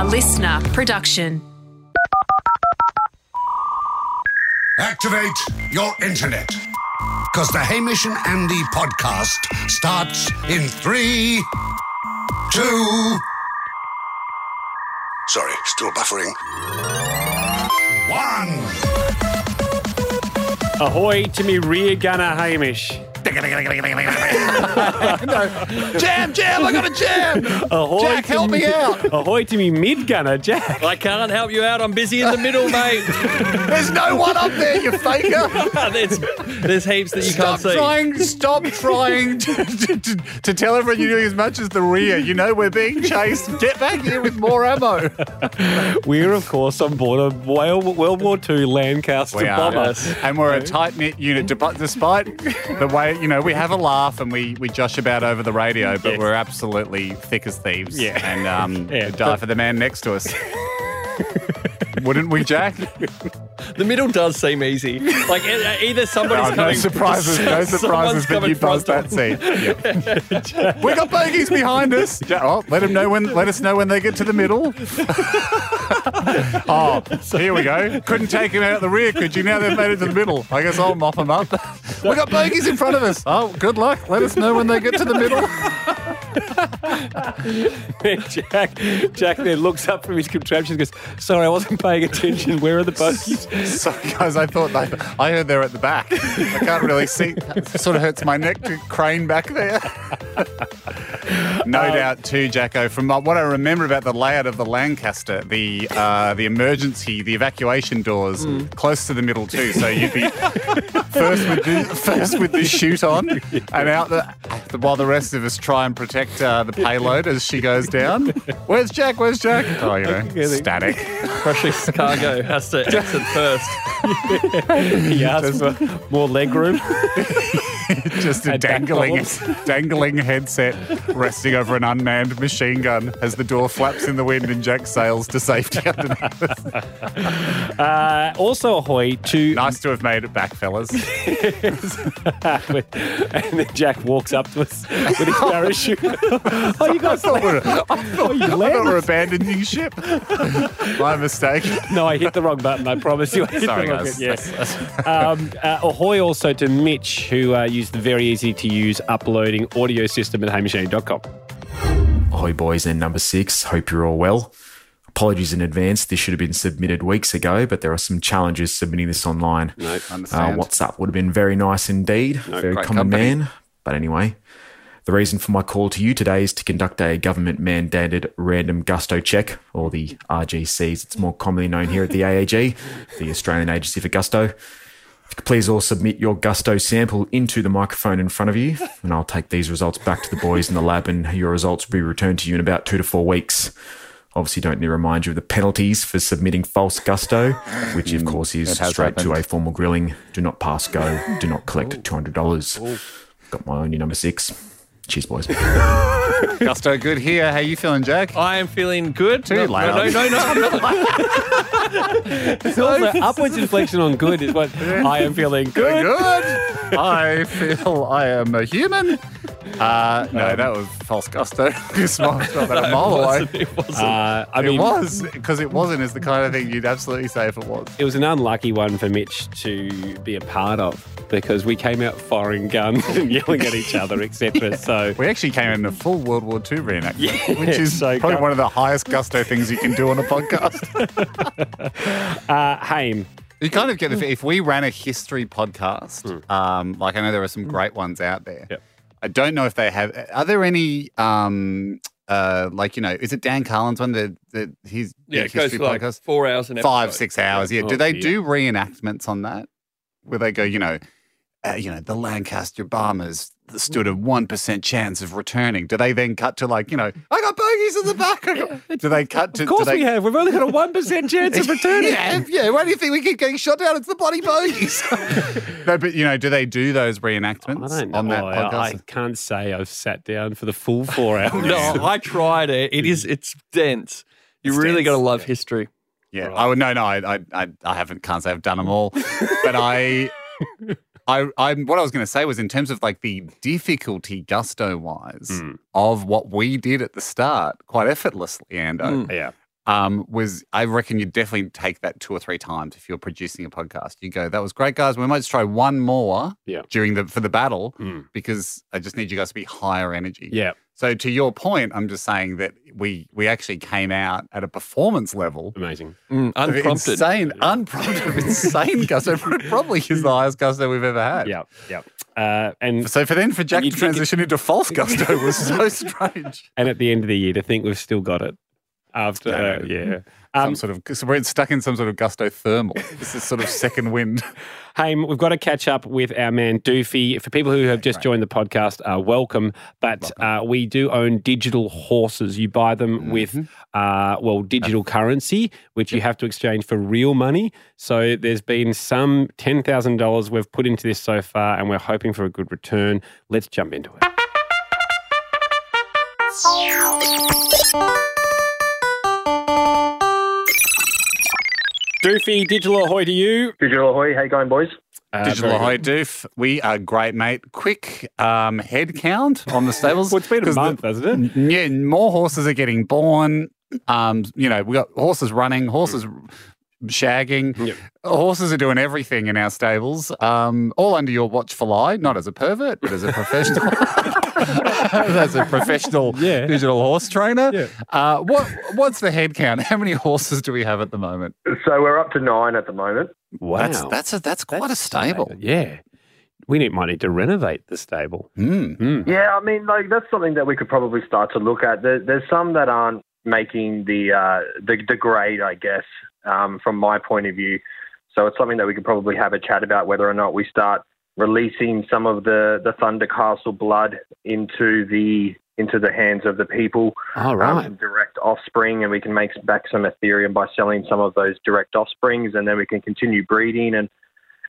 A listener production. Activate your internet. Because the Hamish and Andy podcast starts in three, two. Sorry, still buffering. One. Ahoy to me rear gunner Hamish. Jam, jam, I got a jam. Ahoy Jack, help me out. Ahoy to me mid gunner Jack. I can't help you out. I'm busy in the middle, mate. There's no one up there, you faker. there's, there's heaps that you Stop can't see. trying, stop trying to, to, to, to tell everyone you're doing as much as the rear. You know we're being chased. Get back here with more ammo. We're of course on board a World, World War II Lancaster bomber. And we're a tight knit unit, despite the way, you know, we have a laugh and we, we josh about over the radio, but Yes. we're absolutely thick as thieves. Yeah. And um, Yeah, die but- for the man next to us. Wouldn't we, Jack? The middle does seem easy. Like either somebody's no coming. surprises, no surprises, but you buzzed that seat. Yeah. we got bogeys behind us. Oh, let them know when. Let us know when they get to the middle. oh, here we go. Couldn't take him out of the rear, could you? Now they've made it to the middle. I guess I'll mop them up. we got bogeys in front of us. Oh, good luck. Let us know when they get to the middle. Jack, Jack then looks up from his contraption and goes, Sorry, I wasn't paying attention. Where are the bogies? Sorry, guys. I thought they. I heard they're at the back. I can't really see. It sort of hurts my neck to crane back there. no doubt, too, Jacko. From what I remember about the layout of the Lancaster, the uh, the emergency, the evacuation doors close to the middle too. So you'd be first with the first with the chute on, and out the while the rest of us try and protect uh, the payload as she goes down. Where's Jack? Where's Jack? Oh, you know, static. Crushing cargo has to exit first. He asked for more leg room. Just a back dangling, dangling headset resting over an unmanned machine gun as the door flaps in the wind and Jack sails to safety underneath us. Uh, also, ahoy to. Nice to have made it back, fellas. and then Jack walks up to us with his parachute. oh, you guys thought we were, Oh, you I thought we were abandoning ship. My mistake. No, I hit the wrong button. I promise you. I hit Sorry, the wrong guys. button. Yes. um, uh, ahoy also to Mitch, who uh, used the very easy to use uploading audio system at hamishandy.com. Ahoy, boys, and number six. Hope you're all well. Apologies in advance. This should have been submitted weeks ago, but there are some challenges submitting this online. No, Uh, Understand. WhatsApp would have been very nice indeed. very great common company. man. But anyway, the reason for my call to you today is to conduct a government mandated random gusto check, or the RGCs. It's more commonly known here at the AAG, the Australian Agency for Gusto. If you could please all submit your gusto sample into the microphone in front of you, and I'll take these results back to the boys in the lab, and your results will be returned to you in about two to four weeks. Obviously, don't need to remind you of the penalties for submitting false gusto, which of course is straight to a formal grilling. Do not pass go. Do not collect two hundred dollars. Got my only number six. Cheers, boys. Gusto, good here. How you feeling, Jack? I am feeling good. Too no, loud. no, no, no, I'm also upwards inflection on good is what I am feeling good. Good. I feel I am a human. Uh, no, that was false gusto. It's not it's not that a mile away. It wasn't. Uh, I mean, it was because it wasn't is the kind of thing you'd absolutely say if it was. It was an unlucky one for Mitch to be a part of because we came out firing guns and yelling at each other, etc. So We actually came in the full World War II reenactment, which is so probably go- one of the highest gusto things you can do on a podcast. uh, Haim, you kind of get the if we ran a history podcast, um, like I know there are some great ones out there. Yep. I don't know if they have. Are there any? Um, uh, like you know, is it Dan Carlin's one? The the his yeah, it goes for like podcast? four hours and five six hours. Yeah. Oh, do they dear. do reenactments on that? Where they go, you know, uh, you know, the Lancaster bombers stood a one percent chance of returning. Do they then cut to like, you know, I got bogeys in the back? I got-" Do they cut to? of course they, we have. We've only got a one percent chance of returning. yeah, yeah. Why do you think we keep getting shot down? It's the bloody bogeys. no, but you know, do they do those reenactments I on that I, podcast? I can't say I've sat down for the full four hours. No, I tried it. It is. It's dense. You It's really got to dense. love history. Yeah, I would no, no, I, I, I, I haven't, can't say I've done them all, but I, I, I, what I was going to say was in terms of like the difficulty gusto wise Hmm. of what we did at the start, quite effortlessly, and Mm. Yeah. um, was I reckon you'd definitely take that two or three times if you're producing a podcast. You go, that was great, guys. We might just try one more Yeah. during the for the battle Mm. because I just need you guys to be higher energy. Yeah, So to your point, I'm just saying that we we actually came out at a performance level. amazing. Mm, unprompted. Insane, unprompted, insane gusto. Probably is the highest gusto we've ever had. Yeah, yeah. Uh, and So for then for Jack to think it- transition into false gusto was so strange. and at the end of the year, to think we've still got it after, No, uh, no. yeah. Some Um, sort of so we're stuck in some sort of gusto thermal. This is sort of second wind. Hey, we've got to catch up with our man Doofy. For people who have just joined the podcast, uh, welcome. But uh, we do own digital horses. You buy them with, uh, well, digital currency, which you have to exchange for real money. So there's been some $10,000 we've put into this so far, and we're hoping for a good return. Let's jump into it. Doofy, digital ahoy to you. Digital Ahoy, how you going, boys? Uh, Digital very Ahoy good. Doof. We are great, mate. Quick um, head count on the stables. Well, it's been a 'Cause the- month, hasn't it? Yeah, more horses are getting born. Um, you know, we got horses running, horses shagging. Yep. Horses are doing everything in our stables. Um, all under your watchful eye, not as a pervert, but as a professional. as a professional Yeah. digital horse trainer. Yeah. Uh, what what's the head count? How many horses do we have at the moment? So we're up to nine at the moment. Wow. That's that's a that's quite a stable. Yeah. We need, might need to renovate the stable. Hmm. Mm. Yeah, I mean, like that's something that we could probably start to look at. There, there's some that aren't making the uh, the, the grade, I guess, um, from my point of view. So it's something that we could probably have a chat about whether or not we start releasing some of the the Thunder Castle blood into the into the hands of the people. All um, direct offspring, and we can make back some Ethereum by selling some of those direct offsprings, and then we can continue breeding. And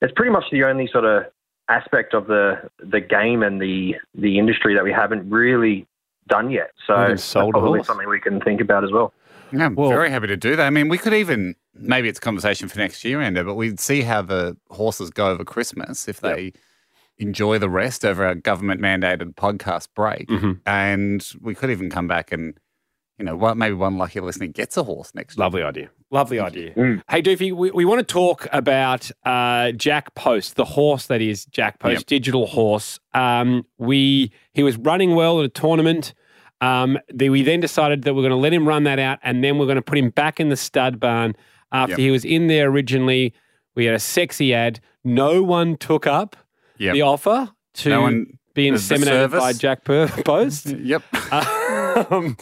it's pretty much the only sort of aspect of the the game and the the industry that we haven't really done yet. So Haven't that's sold probably something we can think about as well. Yeah, I'm Well- very happy to do that. I mean, we could even maybe it's a conversation for next year, Ender, but we'd see how the horses go over Christmas if they enjoy the rest over a government mandated podcast break, Mhm. and we could even come back and you know, what maybe one lucky listener gets a horse next year. Lovely idea. Lovely idea. Mm. Hey, Doofy, we, we want to talk about uh, Jack Post, the horse that is Jack Post, Yep. digital horse. Um, we He was running well at a tournament. Um, the, we then decided that we're going to let him run that out and then we're going to put him back in the stud barn after Yep. he was in there originally. We had a sexy ad. No one took up Yep. the offer to No one- be inseminated by Jack Per- Post. Yep. Uh, um,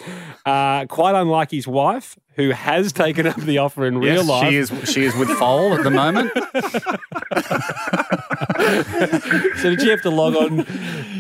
uh, quite unlike his wife, who has taken up the offer in real yes, life. she is. She is with foal at the moment. So did you have to log on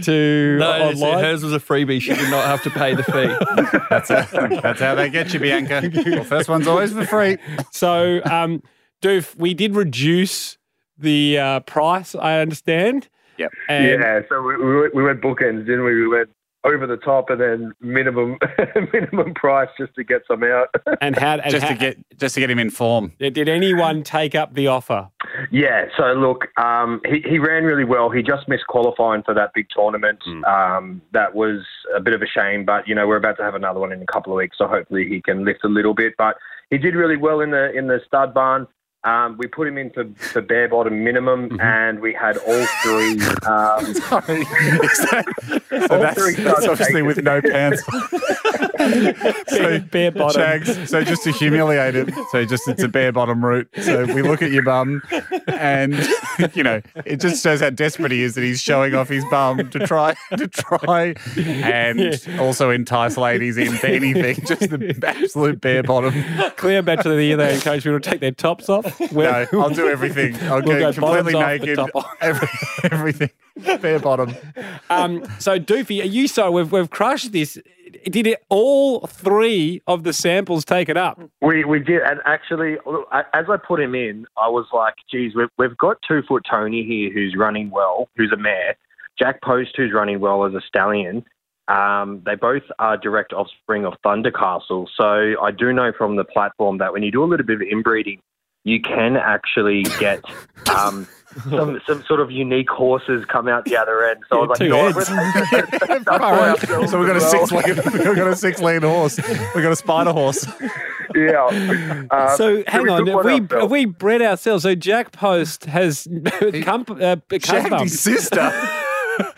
to No, it's- online? hers was a freebie. She did not have to pay the fee. That's, how, that's how they get you, Bianca. Well, first one's always for free. So, um, Doof, we did reduce the uh, price. I understand. Yep. And yeah, so we, we, we went bookends, didn't we? We went over the top and then minimum minimum price just to get some out. and how and Just how- to get just to get him in form. did anyone take up the offer? Yeah, so look, um, he, he ran really well. He just missed qualifying for that big tournament. Um, that was a bit of a shame, but you know we're about to have another one in a couple of weeks, so hopefully he can lift a little bit. But he did really well in the in the stud barn. Um, we put him in for, for bare bottom minimum, and we had all three. Um, Sorry. so All that's, three that's obviously with no pants. Bare, bare bottom. Shags. So just to humiliate it. So just it's a bare bottom route. So we look at your bum, and you know it just shows how desperate he is that he's showing off his bum to try to try and also entice ladies into anything. Just the absolute bare bottom. Clear back to the year they encourage people to take their tops off. No, I'll do everything. I'll We'll go go completely bottoms off, the naked. Every, everything bare bottom. Um, so, Doofy, are you so we've we've crushed this? Did it all three of the samples take it up? We we did, and actually, as I put him in, I was like, "Geez, we've we've got two foot Tony here, who's running well, who's a mare. Jack Post, who's running well as a stallion. Um, they both are direct offspring of Thundercastle. So I do know from the platform that when you do a little bit of inbreeding you can actually get um, some some sort of unique horses come out the other end. So I was like, you know So we've got a six-legged, we've got a six-legged horse. We've got a spider horse. Yeah. Uh, So hang on, took we, have we bred ourselves? So Jack Post has come, uh, Shagged come his sister.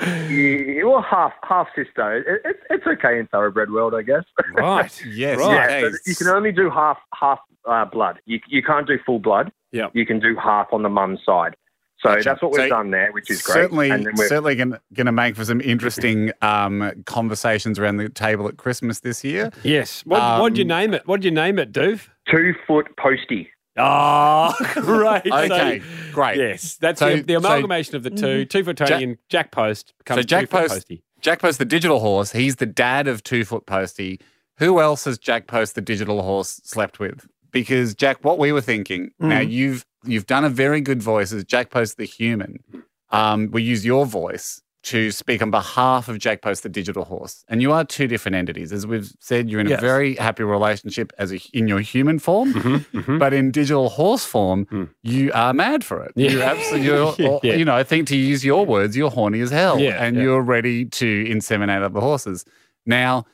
Yeah, well, half half sister. It, it, it's okay in thoroughbred world, I guess. right. Yes. Right. Yeah, so you can only do half half uh, blood. You you can't do full blood. Yeah. You can do half on the mum's side. So Gotcha. that's what we've So done there, which is great. Certainly, And then we've- certainly going to make for some interesting um, conversations around the table at Christmas this year. Yes. What, what'd you Um, name it? What'd you name it, Doof? two foot posty. Oh, great. Okay, So- great. Yes, that's So- the, the so- amalgamation of the two. Two foot Tony Jack- and Jack Post becomes So Jack two for Post, Posty. Jack Post, the digital horse. He's the dad of Two Foot Posty. Who else has Jack Post, the digital horse, slept with? Because Jack, what we were thinking. Now you've you've done a very good voice as Jack Post, the human. Um, we use your voice to speak on behalf of Jack Post, the digital horse, and you are two different entities. As we've said, you're in Yes. a very happy relationship as a, in your human form, Mm-hmm, but in digital horse form, you are mad for it. Yeah. You're absolutely, you're, Yeah, you know, I think to use your words, you're horny as hell, Yeah, and you're ready to inseminate other horses. Now,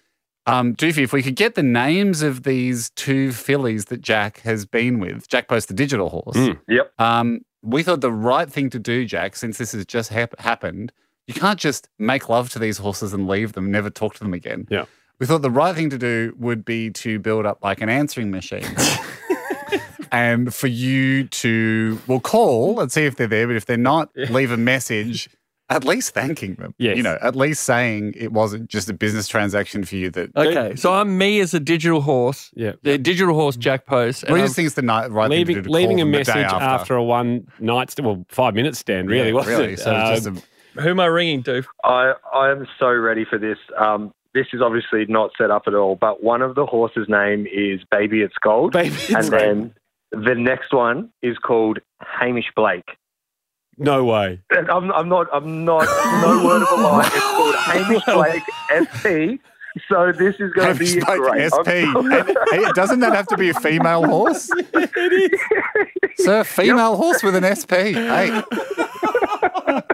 um, Doofy, if we could get the names of these two fillies that Jack has been with, Jack Post, the digital horse, Mm. Yep. um, we thought the right thing to do, Jack, since this has just hap- happened, you can't just make love to these horses and leave them, never talk to them again. Yeah. We thought the right thing to do would be to build up like an answering machine. and for you to, well, call and see if they're there, but if they're not, leave a message. At least thanking them. Yes. You know, at least saying it wasn't just a business transaction for you that Okay, so I'm me as a digital horse. Yeah. The digital horse Jack Post. and we I'm- think it's the night, right Leaving, thing to do to leaving a call the day message after. a one night, st- well, five minute stand, really, Yeah, wasn't really. it? So Uh, just a, who am I ringing, Doof? I I am so ready for this. Um, this is obviously not set up at all, but one of the horses' name is Baby It's Gold, Baby It's and Gold. then the next one is called Hamish Blake. No way. I'm, I'm not, I'm not, no word of a lie. It's called Hamish Blake SP. So this is going to be Blake great. SP. And- hey, doesn't that have to be a female horse? It is. Sir, female horse with an SP. Hey.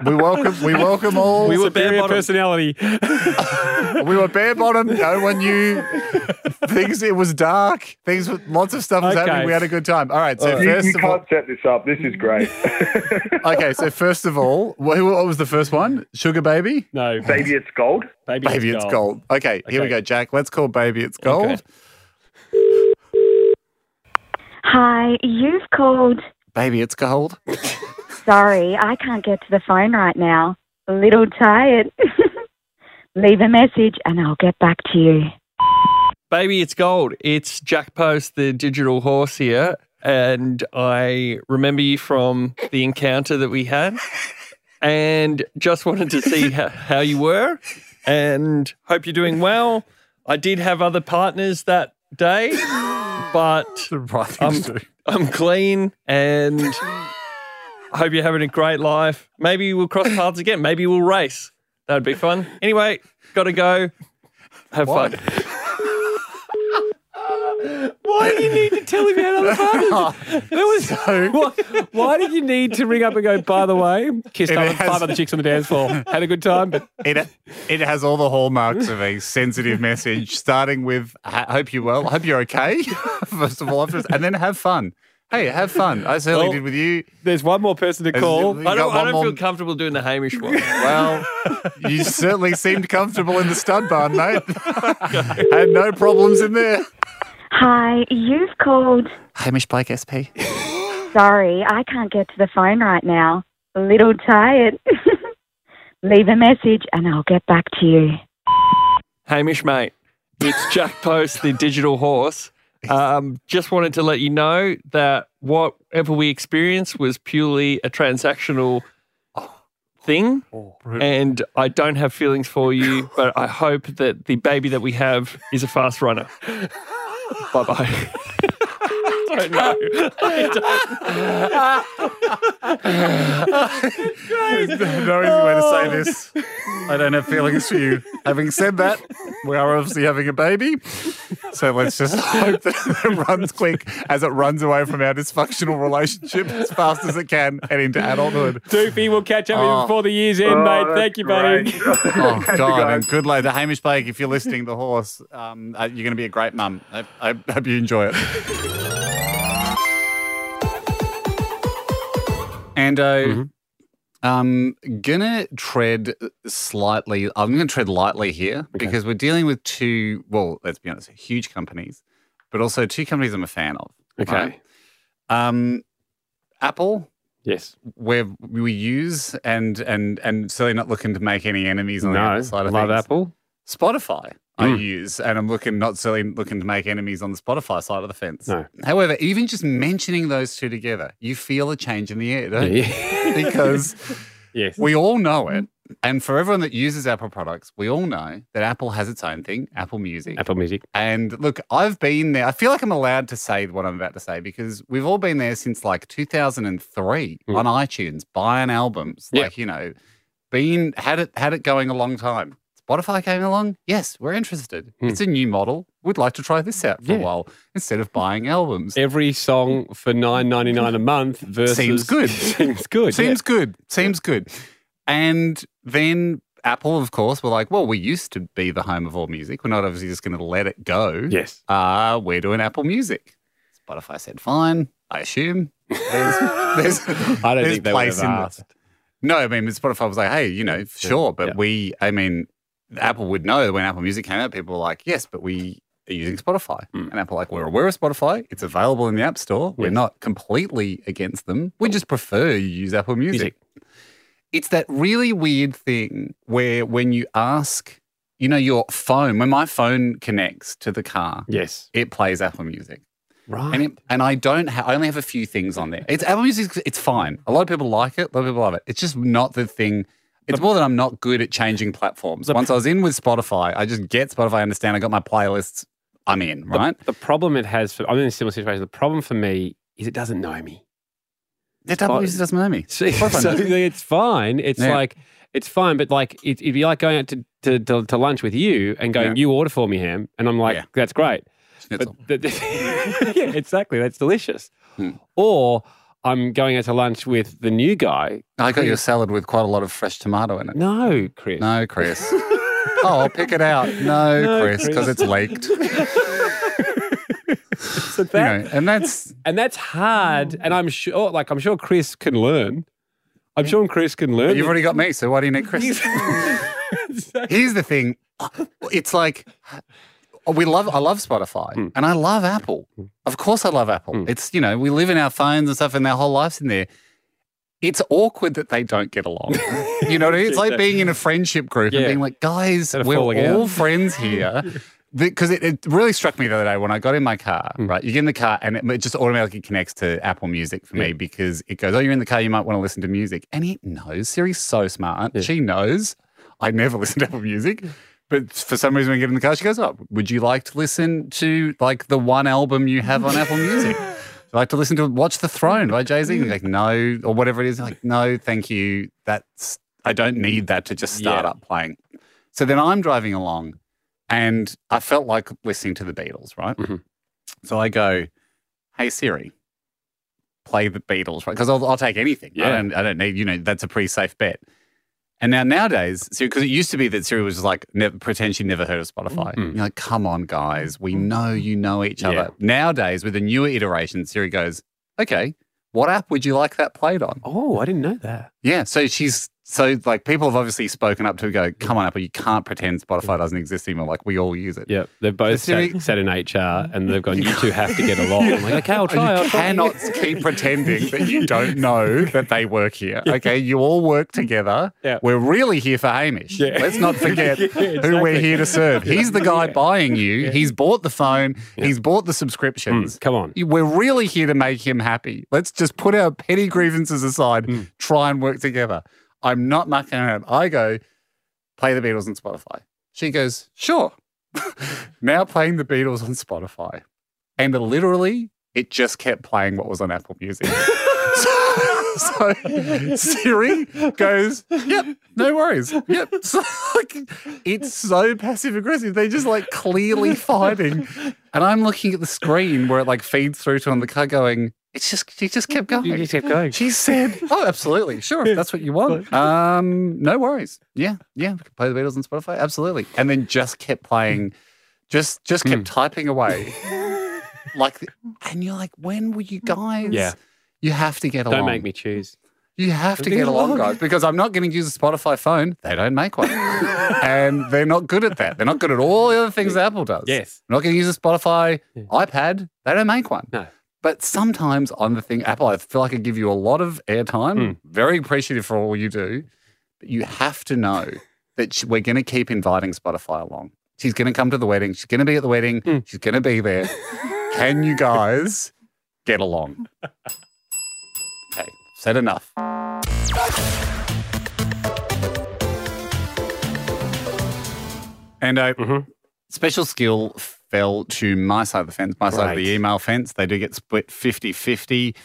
We welcome we welcome all. We We were superior personality. we were bare bottom. No one knew things it was dark. Things lots of stuff was Okay. happening. We had a good time. All right. So you first you of all can't set this up. This is great. Okay, so first of all, what, what was the first one? Sugar baby? No, Baby It's Gold. baby, Baby, it's gold. Okay, here we go, Jack. Let's call baby it's gold. Okay. Hi, you've called. Baby, it's gold. Sorry, I can't get to the phone right now. A little tired. Leave a message and I'll get back to you. Baby, it's gold. It's Jack Post, the digital horse here. And I remember you from the encounter that we had and just wanted to see how, how you were and hope you're doing well. I did have other partners that day, but The right thing I'm, to do. I'm clean and I hope you're having a great life. Maybe we'll cross paths again. Maybe we'll race. That'd be fun. Anyway, got to go. Have fun. Why do you need to tell him how other partners? Oh, that was why, why did you need to ring up and go? By the way, kissed It has- five other chicks on the dance floor, had a good time, but It, it has all the hallmarks of a sensitive message, starting with "I hope you're well, I hope you're okay." First of all, after- and then have fun. Hey, have fun. I certainly Well, did with you. there's one more person to call. I don't, I don't more- feel comfortable doing the Hamish one. Well, you certainly seemed comfortable in the stud barn, mate. Had no problems in there. Hi, you've called. Hamish Blake SP. Sorry, I can't get to the phone right now. A little tired. Leave a message and I'll get back to you. Hamish, mate, it's Jack Post, the digital horse. Um, just wanted to let you know that whatever we experienced was purely a transactional thing. And I don't have feelings for you, but I hope that the baby that we have is a fast runner. 拜拜。I don't know. I There's no easy way to say this. I don't have feelings for you. Having said that, we are obviously having a baby. So let's just hope that it runs quick as it runs away from our dysfunctional relationship as fast as it can and into adulthood. Doofy, we'll catch up with Oh. before the year's end, Oh, mate. Thank you, buddy. great. Oh, God. And good luck The Hamish Blake. If you're listening, the horse, um, uh, you're going to be a great mum. I, I hope you enjoy it. And uh, I'm gonna tread slightly. I'm gonna tread lightly here because we're dealing with two. Well, let's be honest, huge companies, but also two companies I'm a fan of. Okay. right? Um, Apple, Yes. where we use and and and certainly not looking to make any enemies on the No. Apple side of things. Love things. Apple. Spotify I Mm. use, and I'm looking not certainly looking to make enemies on the Spotify side of the fence. No. However, even just mentioning those two together, you feel a change in the air, don't you? Yeah. because yes. we all know it. And for everyone that uses Apple products, we all know that Apple has its own thing, Apple Music. Apple Music. And look, I've been there. I feel like I'm allowed to say what I'm about to say because we've all been there since like 2003 Mm. on iTunes, buying albums. Yeah. Like, you know, been had it had it going a long time. Spotify came along. Yes, we're interested. Mm. It's a new model. We'd like to try this out for Yeah. a while instead of buying albums. Every song for nine ninety nine a month versus Seems good. seems good. Seems good. Seems good. And then Apple, of course, were like, well, we used to be the home of all music. We're not obviously just going to let it go. Yes. uh, we're doing Apple Music. Spotify said, fine, I assume. There's, there's, I don't there's think they would have asked. No, I mean, Spotify was like, hey, you know, sure. But Yeah. we, I mean, Apple would know when Apple Music came out, people were like, yes, but we are using Spotify. Mm. And Apple, like, we're aware of Spotify. It's available in the App Store. We're not completely against them. We just prefer you use Apple Music. Music. It's that really weird thing where when you ask, you know, your phone, when my phone connects to the car, Yes. it plays Apple Music. Right. And it, and I don't ha- I only have a few things on there. It's Apple Music. It's fine. A lot of people like it. A lot of people love it. It's just not the thing. It's more that I'm not good at changing platforms. Once I was in with Spotify, I just get Spotify. I understand. I got my playlists. I'm in. Right. The, problem it has for I'm in a similar situation. The problem for me is it doesn't know me. It. Music doesn't know me. So, so it's fine. It's Yeah. like it's fine, but like it, it'd be like going out to, to, to, to lunch with you and going, Yeah. "You order for me, ham," and I'm like, Yeah. "That's great." But yeah, exactly, that's delicious. Hmm. Or I'm going out to lunch with the new guy. I got you a salad with quite a lot of fresh tomato in it. No, Chris. No, Chris. oh, I'll pick it out. No, No, Chris, because it's leaked. So You that, know, and that's and that's hard. Oh. And I'm sure, like, I'm sure Chris can learn. I'm sure Chris can learn. you've already got me. So why do you need Chris? Here's the thing. It's like we love I love Spotify Hmm. and I love Apple. Of course I love Apple. It's you know, we live in our phones and stuff and our whole lives in there. It's awkward that they don't get along. you know what I mean? It's like being in a friendship group Yeah. and being like, guys, we're all out. friends here. Because it, it really struck me the other day when I got in my car, Hmm. right? You get in the car and it, it just automatically connects to Apple Music for me because it goes, Oh, you're in the car, you might want to listen to music. And it knows. Siri's so smart. She knows. I never listen to Apple Music. But for some reason, when we get in the car, she goes, Oh, would you like to listen to like the one album you have on Apple Music? Would you like to listen to Watch the Throne by Jay Z? Like, no, or whatever it is. Like, no, thank you. That's, I don't need that to just start Yeah. up playing. So then I'm driving along and I felt like listening to the Beatles, right? Mhm. So I go, Hey Siri, play the Beatles, right? Because I'll, I'll take anything. I Yeah. don't, I don't need, you know, that's a pretty safe bet. And now nowadays, because it used to be that Siri was just like, never, pretend she never heard of Spotify. Mm. You're like, come on, guys, we know you know each other. Yeah. Nowadays, with the newer iteration, Siri goes, okay, what app would you like that played on? Oh, I didn't know that. Yeah, so she's so like people have obviously spoken up to go, come on, Apple, you can't pretend Spotify doesn't exist anymore. Like we all use it. Yeah, they've both sat, sat in HR and they've gone, you two have to get along. I'm like, okay, I'll try. I'll You try." cannot keep pretending that you don't know that they work here. Okay, you all work together. Yeah. We're really here for Hamish. Yeah. Let's not forget Yeah, who we're here to serve. He's the guy Yeah. buying you. He's bought the phone. He's bought the subscriptions. Mm, come on. We're really here to make him happy. Let's just put our petty grievances aside, Mm. try and work together. I'm not mucking around. I go, play the Beatles on Spotify. She goes, sure. now playing the Beatles on Spotify. And literally, it just kept playing what was on Apple Music. so, so Siri goes, "Yep, no worries. Yep." So, like, it's so passive aggressive. They're just like clearly fighting, and I'm looking at the screen where it like feeds through to on the car, going, "It's just she just kept going. You just kept going. She said, "Oh, absolutely, sure, if that's what you want. Um, no worries. Yeah, yeah, play the Beatles on Spotify, absolutely." And then just kept playing, just just kept typing away, like, the- and you're like, "When will you guys? Yeah. you have to get along. Don't make me choose. You have to Get along, guys, because I'm not going to use a Spotify phone. They don't make one, and they're not good at that. They're not good at all the other things Apple does. Yes. I'm not going to use a Spotify iPad. They don't make one. No. But sometimes on the thing, Apple, I feel like I give you a lot of airtime. Mm. Very appreciative for all you do. But you have to know that we're going to keep inviting Spotify along. She's going to come to the wedding. She's going to be at the wedding. Mm. She's going to be there. Can you guys get along? Okay, said enough. And uh, Mhm. special skill fell to my side of the fence, my side of the email fence. They do get split 50 50.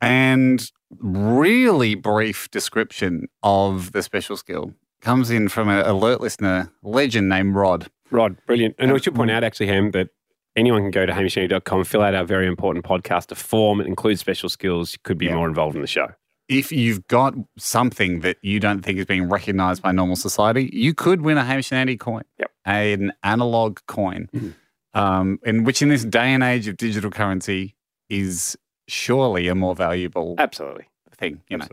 And really brief description of the special skill comes in from an alert listener, legend named Rod. Rod, brilliant. And Um, we should point out, actually, Ham, that anyone can go to hamishandy.com, fill out our very important podcaster form. It includes special skills. You could be Yeah. more involved in the show. If you've got something that you don't think is being recognized by normal society, you could win a Hamish and Andy coin, Yep. an analog coin, Mhm. Um, in which in this day and age of digital currency is surely a more valuable Absolutely. thing. You know,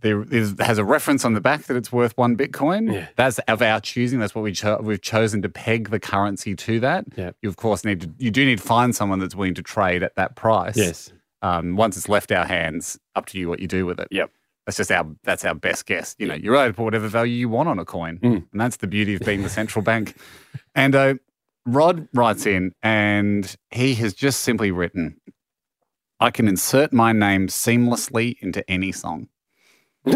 there is, has a reference on the back that it's worth one Bitcoin. Yeah. That's of our choosing. That's what we cho- we've chosen to peg the currency to that. Yeah. You of course need to. You do need to find someone that's willing to trade at that price. Yes. Um, once it's left our hands, up to you what you do with it. Yep. That's just our that's our best guess. You know, you're allowed to put whatever value you want on a coin, Mm. and that's the beauty of being the central bank. And uh, Rod writes in, and he has just simply written, "I can insert my name seamlessly into any song."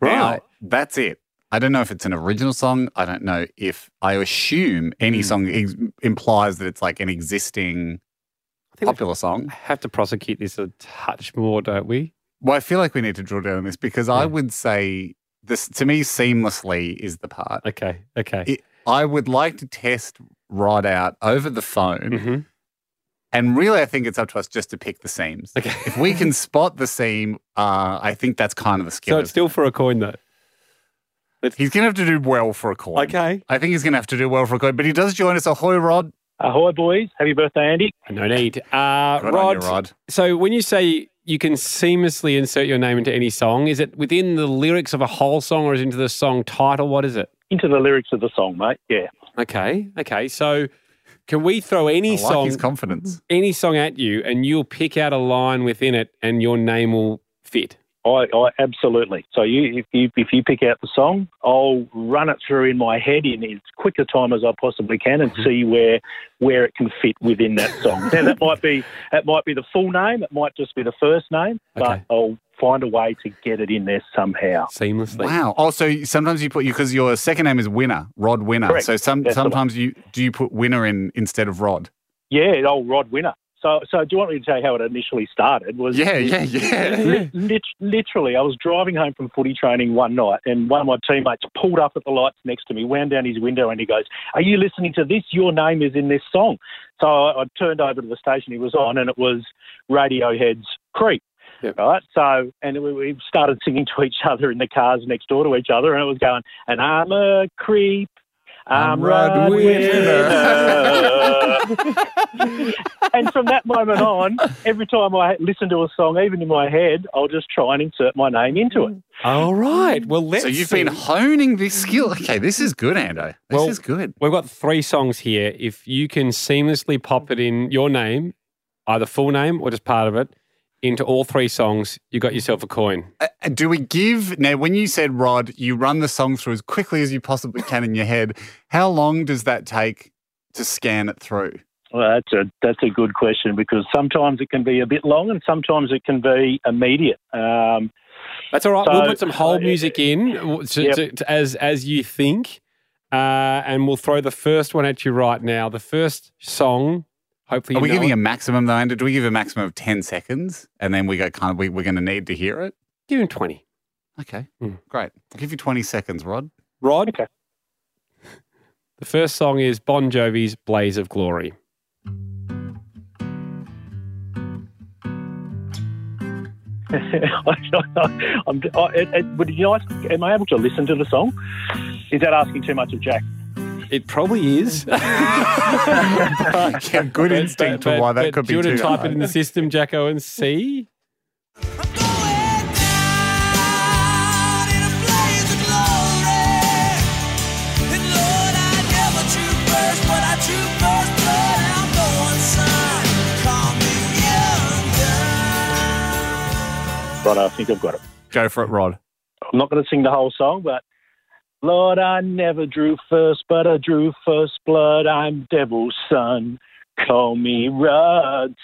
Now, right. that's it. I don't know if it's an original song. I don't know if I assume any Mm. song ex- implies that it's like an existing I think we popular song. have to prosecute this a touch more, don't we? Well, I feel like we need to draw down on this because I would say this to me seamlessly is the part. Okay. Okay. It- I would like to test Rod out over the phone. hmm And really, I think it's up to us just to pick the seams. Okay. If we can spot the seam, uh, I think that's kind of the skill. So it's still for a coin, though. He's going to have to do well for a coin. Okay. I think he's going to have to do well for a coin, but he does join us. Ahoy, Rod. Ahoy, boys. Happy birthday, Andy. No need. Uh, Good on Rod, you, Rod. So when you say you can seamlessly insert your name into any song, is it within the lyrics of a whole song or is it into the song title? What is it? Into the lyrics of the song, mate. Yeah. Okay. Okay. So can we throw any I like song his confidence. any song at you and you'll pick out a line within it and your name will fit? I, I absolutely. So you, if you if you pick out the song, I'll run it through in my head in as quick a time as I possibly can, and mm-hmm. see where where it can fit within that song. now that might be that might be the full name, it might just be the first name, but Okay. I'll find a way to get it in there somehow. Seamlessly. Wow. Oh, also, sometimes you put you because your second name is Winner, Rod Winner. Correct. So some That's sometimes you do you put Winner in instead of Rod. Yeah, old Rod Winner. So so do you want me to tell you how it initially started? Was Yeah, yeah, yeah. Li- lit- literally, I was driving home from footy training one night, and one of my teammates pulled up at the lights next to me, wound down his window, and he goes, "Are you listening to this? Your name is in this song." So I, I turned over to the station he was on, and it was Radiohead's "Creep." Yep. Right, so and we, we started singing to each other in the cars next door to each other, and it was going, "And I'm a creep, I'm, I'm Rod Rod Winner." Winner." and from that moment on, every time I listen to a song, even in my head, I'll just try and insert my name into it. Mm. All right. Well, let's So you've see. been honing this skill. Okay, this is good, Ando. This Well- is good. We've got three songs here. If you can seamlessly pop it in your name, either full name or just part of it, into all three songs, you got yourself a coin. Uh, do we give now? When you said Rod, you run the song through as quickly as you possibly can in your head. How long does that take to scan it through? Well, that's a that's a good question because sometimes it can be a bit long and sometimes it can be immediate. Um, That's all right. So- we'll put some hold uh, music in to, Yep. to, to- as as you think, uh, and we'll throw the first one at you right now. The first song, Hopefully, Are we giving it. a maximum though, Andrew? Do we give a maximum of 10 seconds and then we go kind of, we, we're going to need to hear it? Give him 20. Okay, Hmm. great. I'll give you 20 seconds, Rod. Rod? Okay. The first song is Bon Jovi's Blaze of Glory. I'm, I, it, it, would you guys, am I able to listen to the song? Is that asking too much of Jack? It probably is. Yeah, good instinct for why that could do be you want to type hard. it in the system, Jacko, and see? Right, I think I've got it. Go for it, Rod. I'm not going to sing the whole song, but Lord, I never drew first, but I drew first blood. I'm devil's son. Call me Rodson.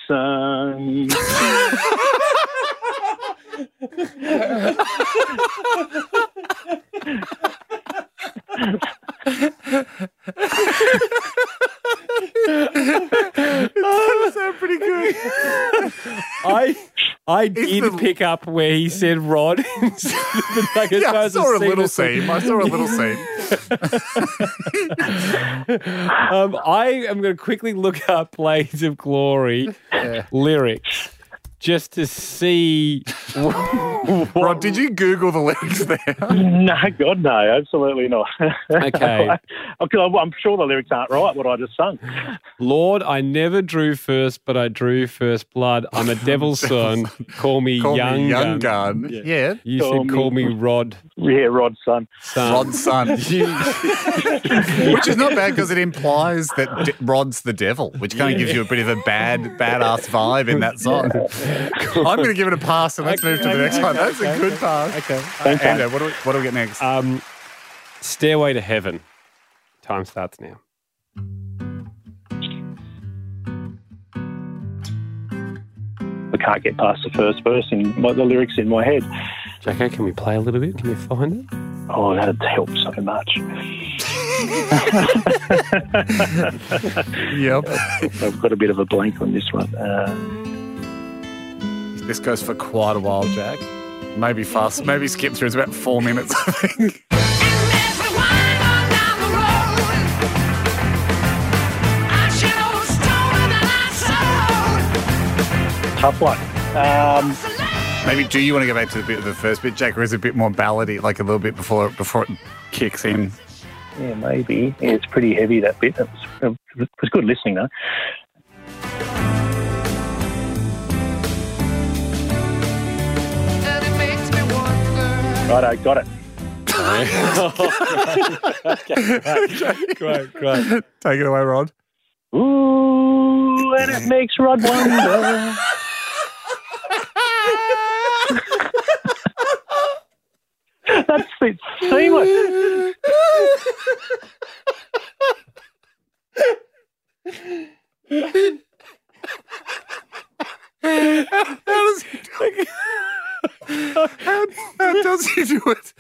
that sound pretty good. I I did the- pick up where he said Rod. instead of like, as Yeah, I saw a scene little seam. I saw a little seam. um, I am going to quickly look up Blades of Glory lyrics just to see. Rod, did you Google the lyrics there? no, God, no, absolutely not. Okay. Because I'm sure the lyrics aren't right, what I just sung. Lord, I never drew first, but I drew first blood. I'm a devil's son. Call me Call young, me young gun. gun. Yeah. Yeah. You Call said call me- me Rod. Yeah, Rod, son. Son. Rod's son. which is not bad because it implies that D- Rod's the devil, which kind of gives you a bit of a bad, badass vibe in that song. I'm going to give it a pass and let's move to the next one. That's a good pass. Okay. Thanks, Andrew, what do we, what do we get next? Um, Stairway to Heaven. Time starts now. I can't get past the first verse and the lyrics in my head. Jacko, can we play a little bit? Can you find it? Oh, that'd help so much. yep. I've got a bit of a blank on this one. Uh, This goes for quite a while, Jack. Maybe fast, maybe skip through. It's about four minutes, I think. tough one. Um, Maybe do you want to go back to the bit of the first bit, Jack, or is it a bit more ballady, like a little bit before before it kicks in? yeah, maybe. Yeah, it's pretty heavy, that bit. It was, it was good listening, though. Right, I got it. Great, great. Take it away, Rod. Ooh, and it makes Rod wonder. That's it's seamless. How does he do it? How, how does he do it?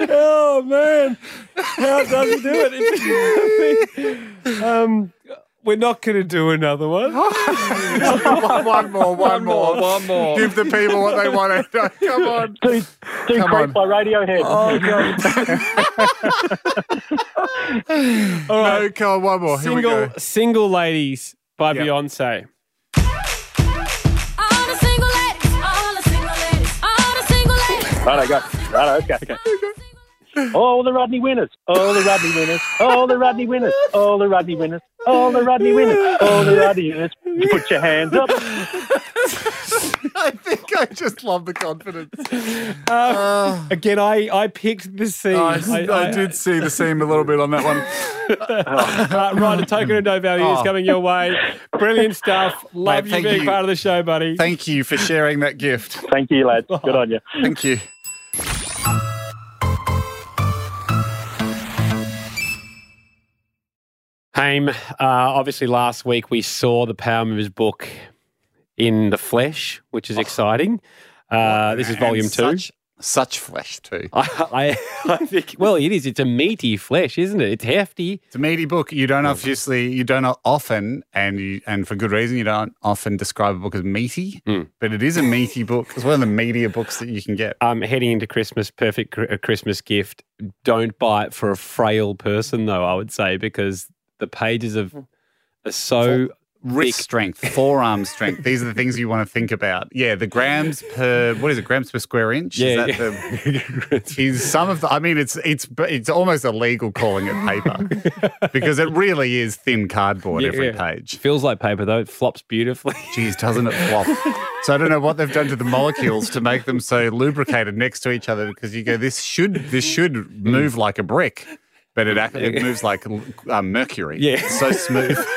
Oh man, how does he do it? It's- um, we're not going to do another one. one, one more, one, more. one more. Give the people what they want. Come on. Do, do Come Creep on. by Radiohead. Oh god! All right, No, come on, one more. Here we single go. single ladies by Yep. Beyonce. Right, I got it. Right, okay. okay. All the Rodney winners, all the Rodney winners, all the Rodney winners, all the Rodney winners, all the Rodney winners, all the Rodney winners. You put your hands up. I think I just love the confidence. Uh, again, I I picked the scene. I, I, did see the seam a little bit on that one. Uh, right, a token of no value is Oh. coming your way. Brilliant stuff. Love Mate, you being you. part of the show, buddy. Thank you for sharing that gift. Thank you, lads. Good on you. Thank you. Haim, uh, obviously last week we saw the Power Moves book in the flesh, which is exciting. Uh, this is volume two. Such Such flesh too. I, I, I think, well, it is. It's a meaty flesh, isn't it? It's hefty. It's a meaty book. You don't obviously, you don't often, and you, and for good reason, you don't often describe a book as meaty, Mm. but it is a meaty book. It's one of the meatier books that you can get. Um, heading into Christmas, perfect cr- Christmas gift. Don't buy it for a frail person, though. I would say because the pages of mm. are so Wrist strength, forearm strength. These are the things you want to think about. Yeah, the grams per what is it? Grams per square inch? Yeah, is that the, is some of the. I mean, it's it's it's almost illegal calling it paper because it really is thin cardboard Yeah, every yeah. page. feels like paper though. It flops beautifully. Geez, doesn't it flop? so I don't know what they've done to the molecules to make them so lubricated next to each other because you go, this should this should move like a brick, but it it moves like um, mercury. Yeah. It's so smooth.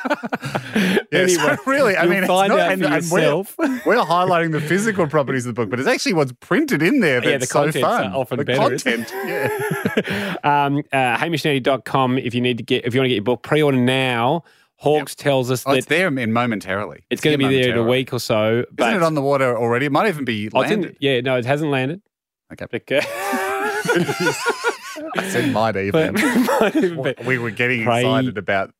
Yeah, so really, I mean, it's not, out and, for and yourself. We're, we're highlighting the physical properties of the book, but it's actually what's printed in there that's Yeah, the so fun. often the better, content, yeah. um, uh, hamishandandy.com if you need to get if you want to get your book pre-order now. Hawks tells us Oh, that it's there in momentarily. it's going to be there in a week or so. But Isn't it on the water already? It might even be Oh, landed. yeah, no, it hasn't landed. Okay. Okay. I said might even. Might even be. we were getting Pray- excited about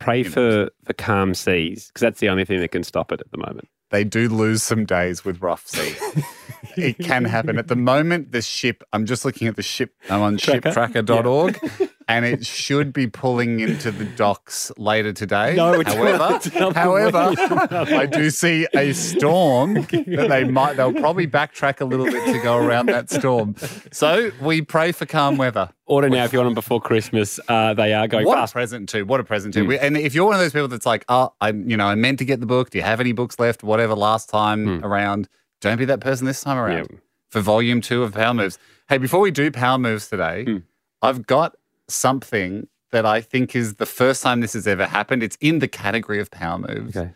Pray You know. for for calm seas because that's the only thing that can stop it at the moment. they do lose some days with rough sea. it can happen. At the moment, the ship, I'm just looking at the ship, I'm on Tracker? shiptracker.org, and it should be pulling into the docks later today. No, it's however, not. It's not the however. I do see a storm that they might, they'll probably backtrack a little bit to go around that storm. So we pray for calm weather. Order now if you want them before Christmas. Uh, they are going What a present too! What a present too! We- And if you're one of those people that's like, oh, I, you know, I meant to get the book. Do you have any books left? Whatever. Last time around, don't be that person this time around. Yeah. for volume two of Power Moves. Hey, before we do Power Moves today, Hmm. I've got something that I think is the first time this has ever happened. It's in the category of Power Moves. Okay.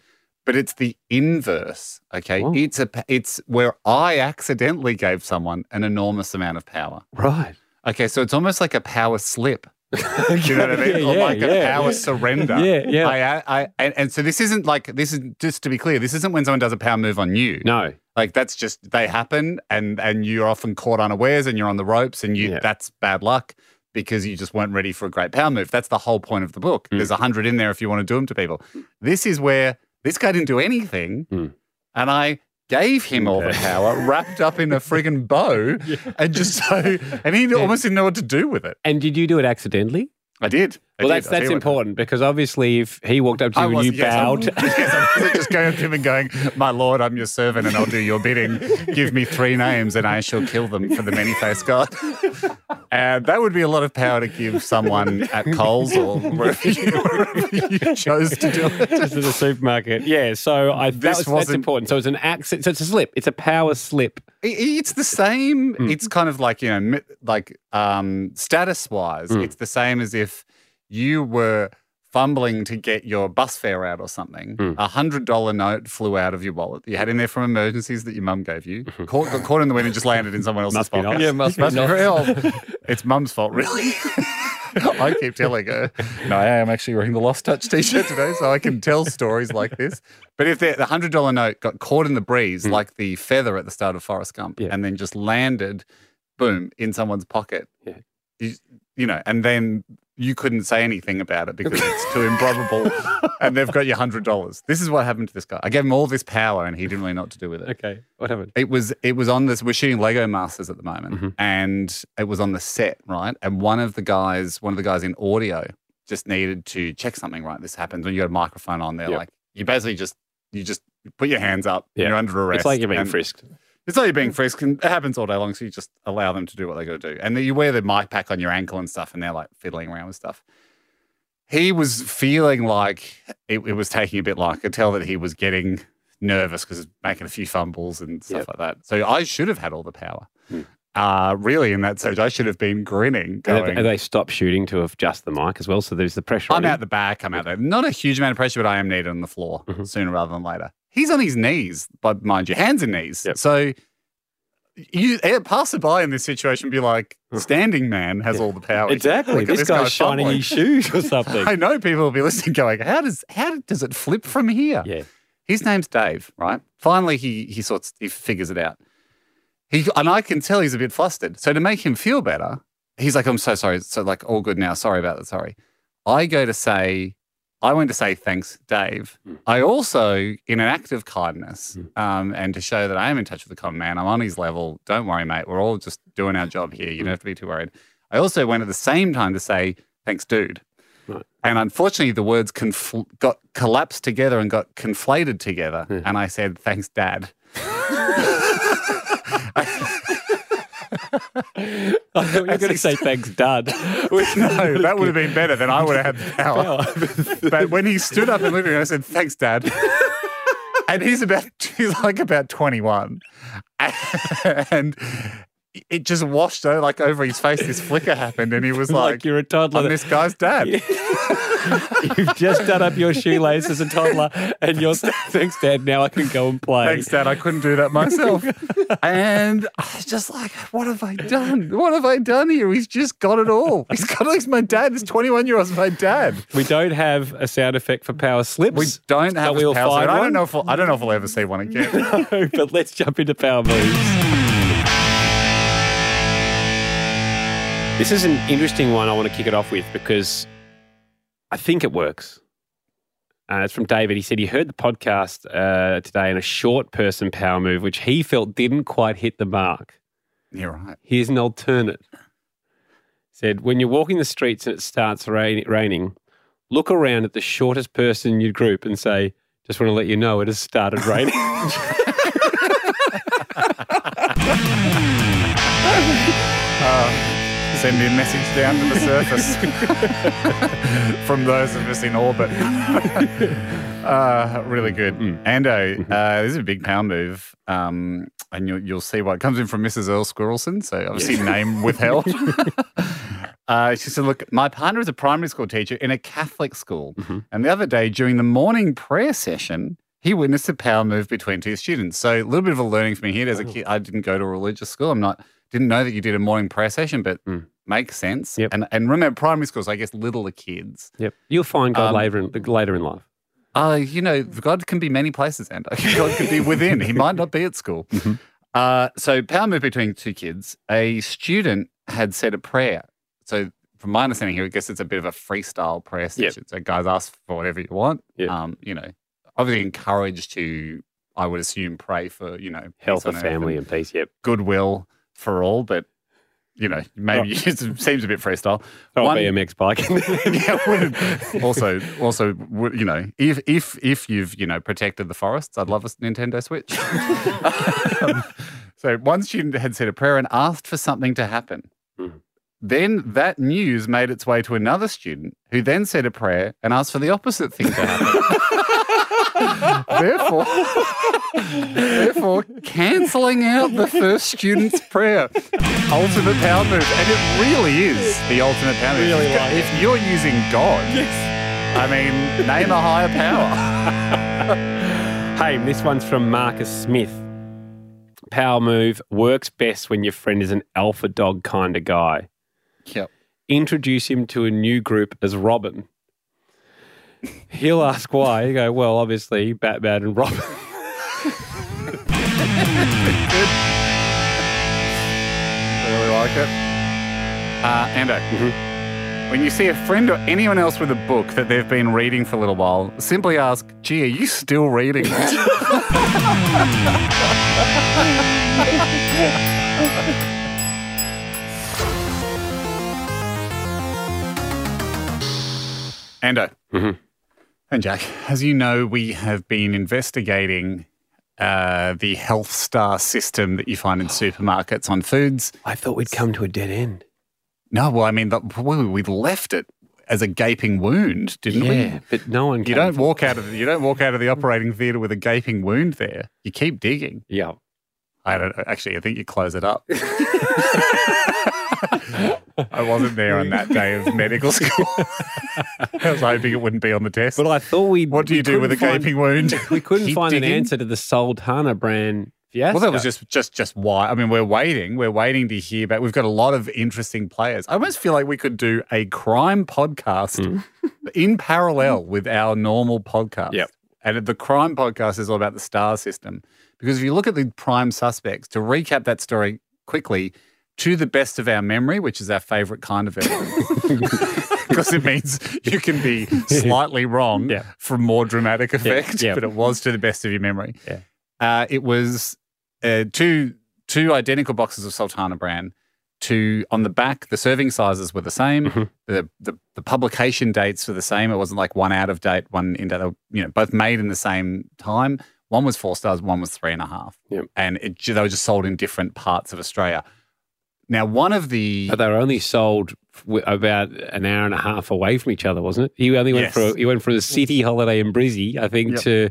But it's the inverse. Okay, Oh. it's a it's where I accidentally gave someone an enormous amount of power. Right. Okay, so it's almost like a power slip. Do you know what I mean? Yeah, or yeah, a power yeah. surrender. Yeah, yeah. I, I, and, and so this isn't like this is just to be clear. This isn't when someone does a power move on you. No. Like that's just they happen, and and you're often caught unawares, and you're on the ropes, and you that's bad luck because you just weren't ready for a great power move. That's the whole point of the book. Mm. There's a hundred in there if you want to do them to people. This is where this guy didn't do anything, Mm. and I gave him all the power wrapped up in a friggin' bow, and just so, and he almost didn't know what to do with it. And did you do it accidentally? I did. I Well, did. that's that's important because obviously, if he walked up to I you and was, you yes, I bowed, was- yes, I wasn't just going up to him and going, My lord, I'm your servant and I'll do your bidding. Give me three names and I shall kill them for the many faced God. And that would be a lot of power to give someone at Coles or wherever you, wherever you chose to do it. just at the supermarket. Yeah, so I that This was, that's wasn't- important. So it's an accident. So it's a slip. It's a power slip. It's the same. Hmm. It's kind of like, you know, like um, status wise, Hmm. it's the same as if you were fumbling to get your bus fare out or something. Hmm. A hundred dollar note flew out of your wallet that you had in there from emergencies that your mum gave you. Mm-hmm. Caught, got caught in the wind and just landed in someone else's Must pocket. nice. Yeah, must Must be nice. real. It's mum's fault, really. I keep telling her. No, I am actually wearing the Lost Touch t-shirt today, so I can tell stories like this. But if the the hundred dollar note got caught in the breeze, like the feather at the start of Forrest Gump. Yeah. and then just landed, boom, in someone's pocket, Yeah. you, you know, and then you couldn't say anything about it because it's too improbable, and they've got your hundred dollars. This is what happened to this guy. I gave him all this power, and he didn't really know what to do with it. Okay, what happened? It was it was on this. We're shooting Lego Masters at the moment, Mhm. and it was on the set, right? And one of the guys, one of the guys in audio, just needed to check something. Right, this happens when you got a microphone on. They're Yep. like, you basically just you just put your hands up. Yeah. You're under arrest. It's like you're being frisked. It's like you're being frisked, and it happens all day long. So you just allow them to do what they got to do, and then you wear the mic pack on your ankle and stuff, and they're like fiddling around with stuff. He was feeling like it, it was taking a bit long. I could tell that he was getting nervous because making a few fumbles and stuff Yep. like that. So I should have had all the power. Hmm. Uh, really, in that stage, I should have been grinning, And going, they, they stopped shooting to adjust the mic as well, so there's the pressure. I'm out him. the back, I'm out there. Not a huge amount of pressure, but I am needed on the floor Mhm. sooner rather than later. He's on his knees, but mind you, hands and knees. Yep. So you a passerby in this situation be like, standing man has all the power. Exactly. Look at This, guy's guy shining his shoes or something. I know people will be listening, going, "How does how does it flip from here?" yeah. His name's Dave, right? Finally, he he sorts he figures it out. he and I can tell he's a bit flustered. So to make him feel better, he's like, "I'm so sorry." So like, all good now. Sorry about that. Sorry. I go to say, I went to say thanks, Dave. Hmm. I also, in an act of kindness, hmm. um, and to show that I am in touch with the common man, I'm on his level. Don't worry, mate. We're all just doing our job here. You hmm. don't have to be too worried. I also went at the same time to say thanks, dude. And unfortunately, the words confl- got collapsed together and got conflated together. And I said, thanks, dad. I you going to say thanks, Dad. no, that would have been better. Then I would have had the power. but when he stood up and looked at me, I said, "Thanks, Dad." and he's about he's like about twenty one, and it just washed over, like over his face. This flicker happened, and he was Like like, you're a toddler. "I'm this guy's dad." You've just done up your shoelaces as a toddler, and you're thanks, Dad. Now I can go and play. Thanks, Dad. I couldn't do that myself. and I was just like, what have I done? What have I done here? He's just got it all. He's got he's my dad. This 21 year old's my dad. We don't have a sound effect for power slips. We don't have but we'll power find slip. I don't know if we'll, I don't know if we'll ever see one again. No, but let's jump into power moves. This is an interesting one I want to kick it off with because I think it works. Uh, it's from David. He said he heard the podcast uh, today in a short person power move, which he felt didn't quite hit the mark. You're right. Here's an alternate. Said, when you're walking the streets and it starts rain- raining, look around at the shortest person in your group and say, just want to let you know it has started raining. Send me a message down to the surface from those of us in orbit. uh, really good. Ando, uh, this is a big pound move. Um, and you'll, you'll see why it comes in from Mrs. Earl Squirrelson. So obviously, name withheld. Uh, she said, Look, my partner is a primary school teacher in a Catholic school. And the other day, during the morning prayer session, he witnessed a power move between two students. So a little bit of a learning for me here. As a kid, I didn't go to a religious school. I'm not, didn't know that you did a morning prayer session, but makes sense. Yep. And, and remember, primary schools, I guess, littler kids. Yep. You'll find God Um, later, in, later in life. Uh, you know, God can be many places, and God can be within. He might not be at school. Uh, so, power move between two kids. A student had said a prayer. So, from my understanding here, I guess it's a bit of a freestyle prayer session. So, guys ask for whatever you want. Yep. Um, you know, obviously encouraged to, I would assume, pray for you know Health of family and and peace. Yep. goodwill for all. But you know, maybe it seems a bit freestyle. Oh, One- BMX bike. yeah, also, also, you know, if if if you've you know protected the forests, I'd love a Nintendo Switch. Um, so one student had said a prayer and asked for something to happen. Then that news made its way to another student who then said a prayer and asked for the opposite thing to happen. Therefore, therefore, cancelling out the first student's prayer. Ultimate power move. And it really is the ultimate power move. Really if, like if you're using God, yes. I mean, name a higher power. hey, this one's from Marcus Smith. Power move works best when your friend is an alpha dog kind of guy. Yep. Introduce him to a new group as Robin. He'll ask why. You go, well, obviously, Batman and Robin. Really like it. Uh, Ando, when you see a friend or anyone else with a book that they've been reading for a little while, simply ask, gee, are you still reading that? Ando. And Jack, as you know, we have been investigating uh, the Health Star system that you find in supermarkets on foods. I thought we'd come to a dead end. No, well, I mean, the, we left it as a gaping wound, didn't Yeah, we? Yeah, but no one. You don't walk out of you don't walk out of the operating theatre with a gaping wound there. You keep digging. Yeah. I don't actually. I think you close it up. I wasn't there on that day of medical school. I was hoping it wouldn't be on the test. But I thought we. what do you do with a gaping wound? We couldn't Keep find digging? an answer to the Sultana Bran fiasco. Well, that was just just just why. I mean, we're waiting. We're waiting to hear back. We've got a lot of interesting players. I almost feel like we could do a crime podcast hmm. in parallel with our normal podcast. Yep. And the crime podcast is all about the star system. Because if you look at the prime suspects, to recap that story quickly, to the best of our memory, which is our favorite kind of evidence, because it means you can be slightly wrong Yeah. for more dramatic effect, yeah. but it was to the best of your memory. Yeah. Uh, it was uh, two two identical boxes of Sultana Bran. To on the back, the serving sizes were the same. Mm-hmm. The, the the publication dates were the same. It wasn't like one out of date, one in date. You know, both made in the same time. One was four stars, one was three and a half. And it, they were just sold in different parts of Australia. Now, one of the But they were only sold about an hour and a half away from each other, wasn't it? He only went Yes. for he went from a city holiday in Brizzy, I think, Yep. to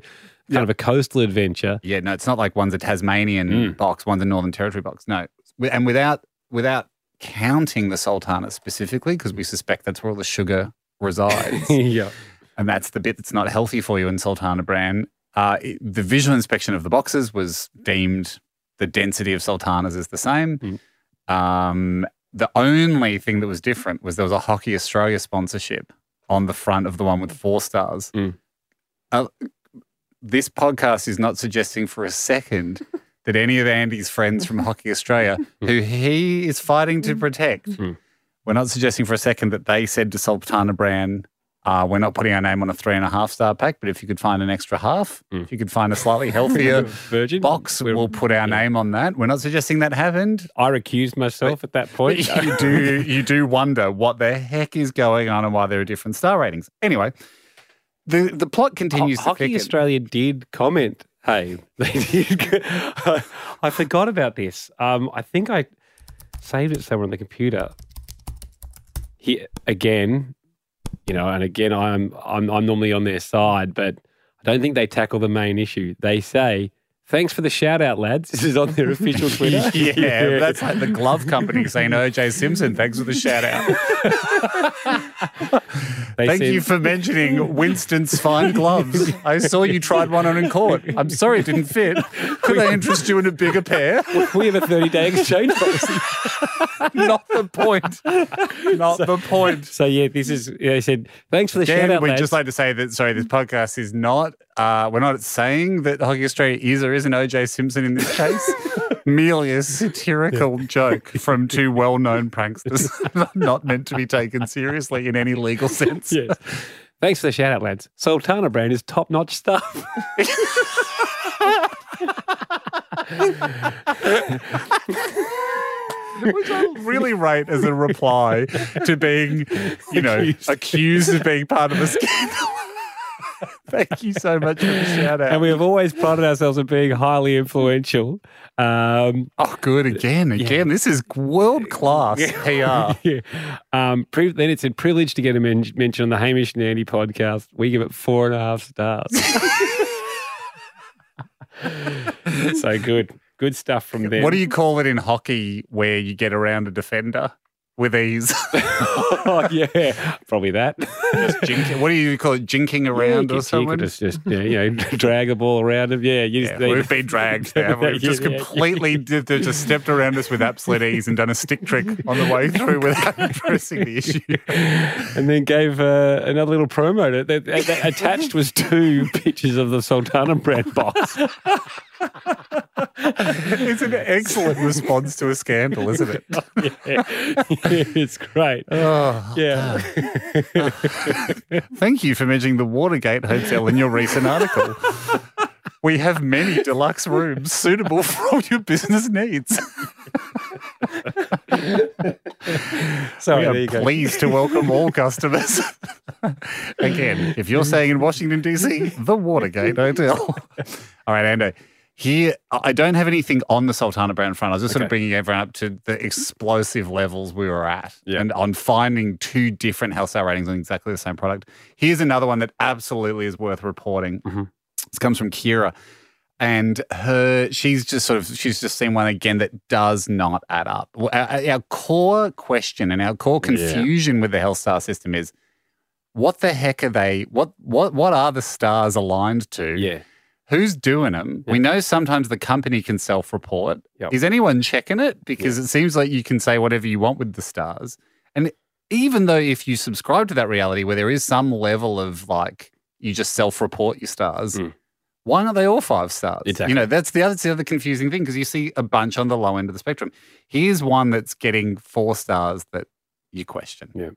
kind of a coastal adventure. Yeah, no, it's not like one's a Tasmanian Mm. box, one's a Northern Territory box. No, and without without counting the Sultana specifically, because we suspect that's where all the sugar resides, yeah. and that's the bit that's not healthy for you in Sultana Bran. Uh, it- the visual inspection of the boxes was deemed the density of Sultanas is the same. Mm. Um, the only thing that was different was there was a Hockey Australia sponsorship on the front of the one with four stars. Mm. Uh, this podcast is not suggesting for a second that any of Andy's friends from Hockey Australia, who he is fighting to protect, Mm. we're not suggesting for a second that they said to Sultana Bran, uh, we're not putting our name on a three and a half star pack, but if you could find an extra half, Mm. if you could find a slightly healthier Virgin box, we'll put our name on that. We're not suggesting that happened. I recused myself at that point. you do you do wonder what the heck is going on and why there are different star ratings. Anyway, the the plot continues. To Hockey thicken. Australia did comment. Hey, they did. I forgot about this. Um, I think I saved it somewhere on the computer. Here again, you know, and again, I'm I'm I'm normally on their side, but I don't think they tackle the main issue. They say, "Thanks for the shout out, lads." This is on their official Twitter. yeah, that's like the glove company saying oh, OJ Simpson, thanks for the shout out. Thank said- you for mentioning Winston's fine gloves. I saw you tried one on in court. I'm sorry it didn't fit. Could I interest you in a bigger pair? we have a 30 day exchange policy. Not the point. Not the point. So yeah, this is. Yeah, they said, "Thanks for the shout Again, out, we'd lads." just like to say that sorry, this podcast is not uh, we're not saying that Hockey Australia is or isn't OJ Simpson in this case. Merely a satirical joke from two well-known pranksters, not meant to be taken seriously in any legal sense. yes. Thanks for the shout out, lads. Sultana Bran is top notch stuff. Which I really rate as a reply to being, you know, accused, of being part of a scandal. Thank you so much for the shout out. and we have always prided ourselves on being highly influential. Um, oh, good. Again, again. This is world class PR. yeah. Um, pri- then it said privileged to get a men- mention on the Hamish and Andy podcast. We give it four and a half stars. so good, good stuff from there. What do you call it in hockey where you get around a defender with ease? oh, yeah, probably that. Just jink, what do you call it? Jinking around yeah, or something? Just, just yeah, you know, drag the ball around him. Yeah, you Yeah, they- we've been dragged. Now. We've just completely they've just stepped around us with absolute ease and done a stick trick on the way through without addressing the issue. and then gave uh, another little promo. That, that- that attached was two pictures of the Sultana bread box. It's an excellent response to a scandal, isn't it? yeah. it's great. Oh, Yeah. Thank you for mentioning the Watergate Hotel in your recent article. We have many deluxe rooms suitable for all your business needs. Sorry, we there are you go. pleased to welcome all customers. Again, if you're staying in Washington, D.C., the Watergate Hotel. all right, Ando. Here, I don't have anything on the Sultana Bran front. I was just sort of bringing everyone up to the explosive levels we were at Yeah. and on finding two different health star ratings on exactly the same product. Here's another one that absolutely is worth reporting. Mhm. This comes from Kira. And her, she's just sort of, she's just seen one again that does not add up. Our, our core question and our core Yeah. confusion with the health star system is, what the heck are they? What what what are the stars aligned to? Yeah. Who's doing them? We know sometimes the company can self-report. Yep. Is anyone checking it? Because it seems like you can say whatever you want with the stars. And even though if you subscribe to that reality where there is some level of like you just self-report your stars, Mm. Why aren't they all five stars? Exactly. You know, that's the other, that's the other confusing thing because you see a bunch on the low end of the spectrum. Here's one that's getting four stars that you question. Yeah.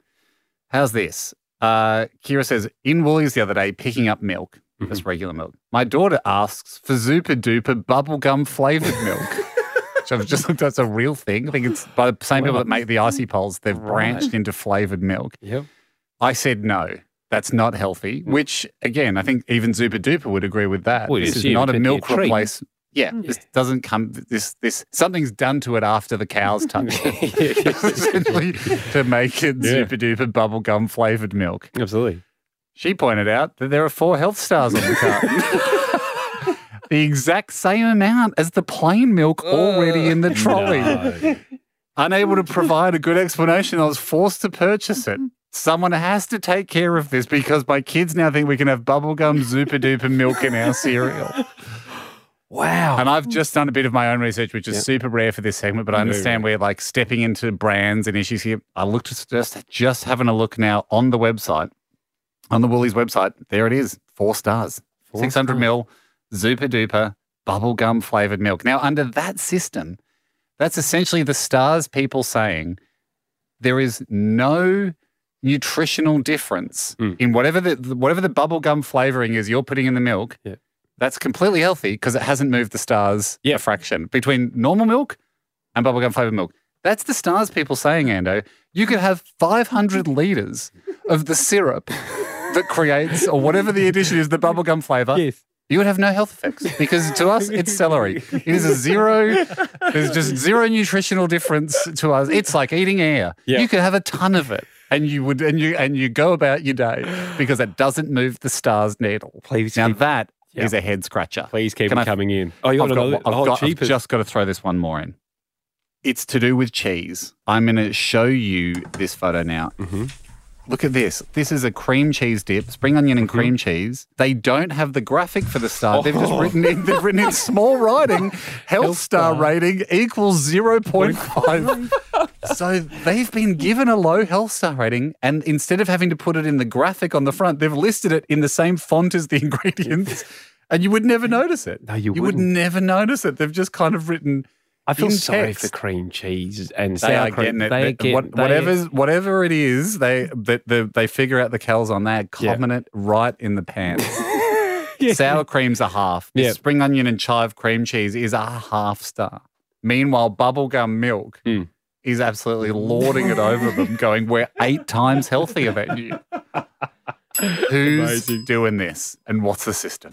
How's this? Uh, Kira says, in Woolies the other day, picking up milk, Mm-hmm. just regular milk. My daughter asks for Zooper Dooper bubblegum flavored milk. Which I've just looked at, it's a real thing. I think it's by the same people that make the icy poles, they've branched into flavored milk. Yep. I said no. That's not healthy. Which again, I think even Zooper Dooper would agree with that. Well, this is not a it'd a milk treat. replace. Yeah, this doesn't come. This this something's done to it after the cows touch it, essentially, to make it Yeah. Zooper Dooper bubblegum flavored milk. Absolutely. She pointed out that there are four health stars on the carton. the exact same amount as the plain milk already in the trolley. No. Unable to provide a good explanation, I was forced to purchase it. Someone has to take care of this because my kids now think we can have bubblegum Zooper Dooper milk in our cereal. Wow. And I've just done a bit of my own research, which is Yep. super rare for this segment, but I understand we're like stepping into brands and issues here. I looked just just having a look now on the website, on the Woolies website. There it is, four stars, six hundred mil, Zooper Dooper bubblegum flavored milk. Now, under that system, that's essentially the stars people saying there is no nutritional difference Mm. in whatever the whatever the bubblegum flavoring is you're putting in the milk. Yeah. That's completely healthy because it hasn't moved the stars Yeah. a fraction between normal milk and bubblegum flavored milk. That's the stars people saying, Ando. You could have 500 liters of the syrup that creates, or whatever the addition is, the bubblegum flavor. Yes. You would have no health effects because to us, it's celery. It is a zero, there's just zero nutritional difference to us. It's like eating air. Yeah. You could have a ton of it. And you would, and you, and you go about your day because it doesn't move the stars needle. Please Now keep- that is Yeah. a head scratcher. Please keep Can them I- coming in. Oh, you I've, want got, another I've, oh, got- I've just got to throw this one more in. It's to do with cheese. I'm going to show you this photo now. Mm-hmm. Look at this. This is a cream cheese dip, spring onion and Mm-hmm. cream cheese. They don't have the graphic for the star. They've just Oh. written in, they've written in small writing, health star rating equals 0.5. so they've been given a low health star rating, and instead of having to put it in the graphic on the front, they've listed it in the same font as the ingredients. And you would never notice it. No, you would wouldn't. never notice it. They've just kind of written. I feel sorry text. for cream cheese and They sour cream. They They- get what- they- whatever it is, they that the, they figure out the calories on that, Yeah. comment it right in the pants. Yeah. Sour cream's a half. The Yeah. Spring onion and chive cream cheese is a half star. Meanwhile, bubblegum milk Mm. is absolutely lording it over them, going, We're eight times healthier than you. Who's Amazing. doing this? And what's the system?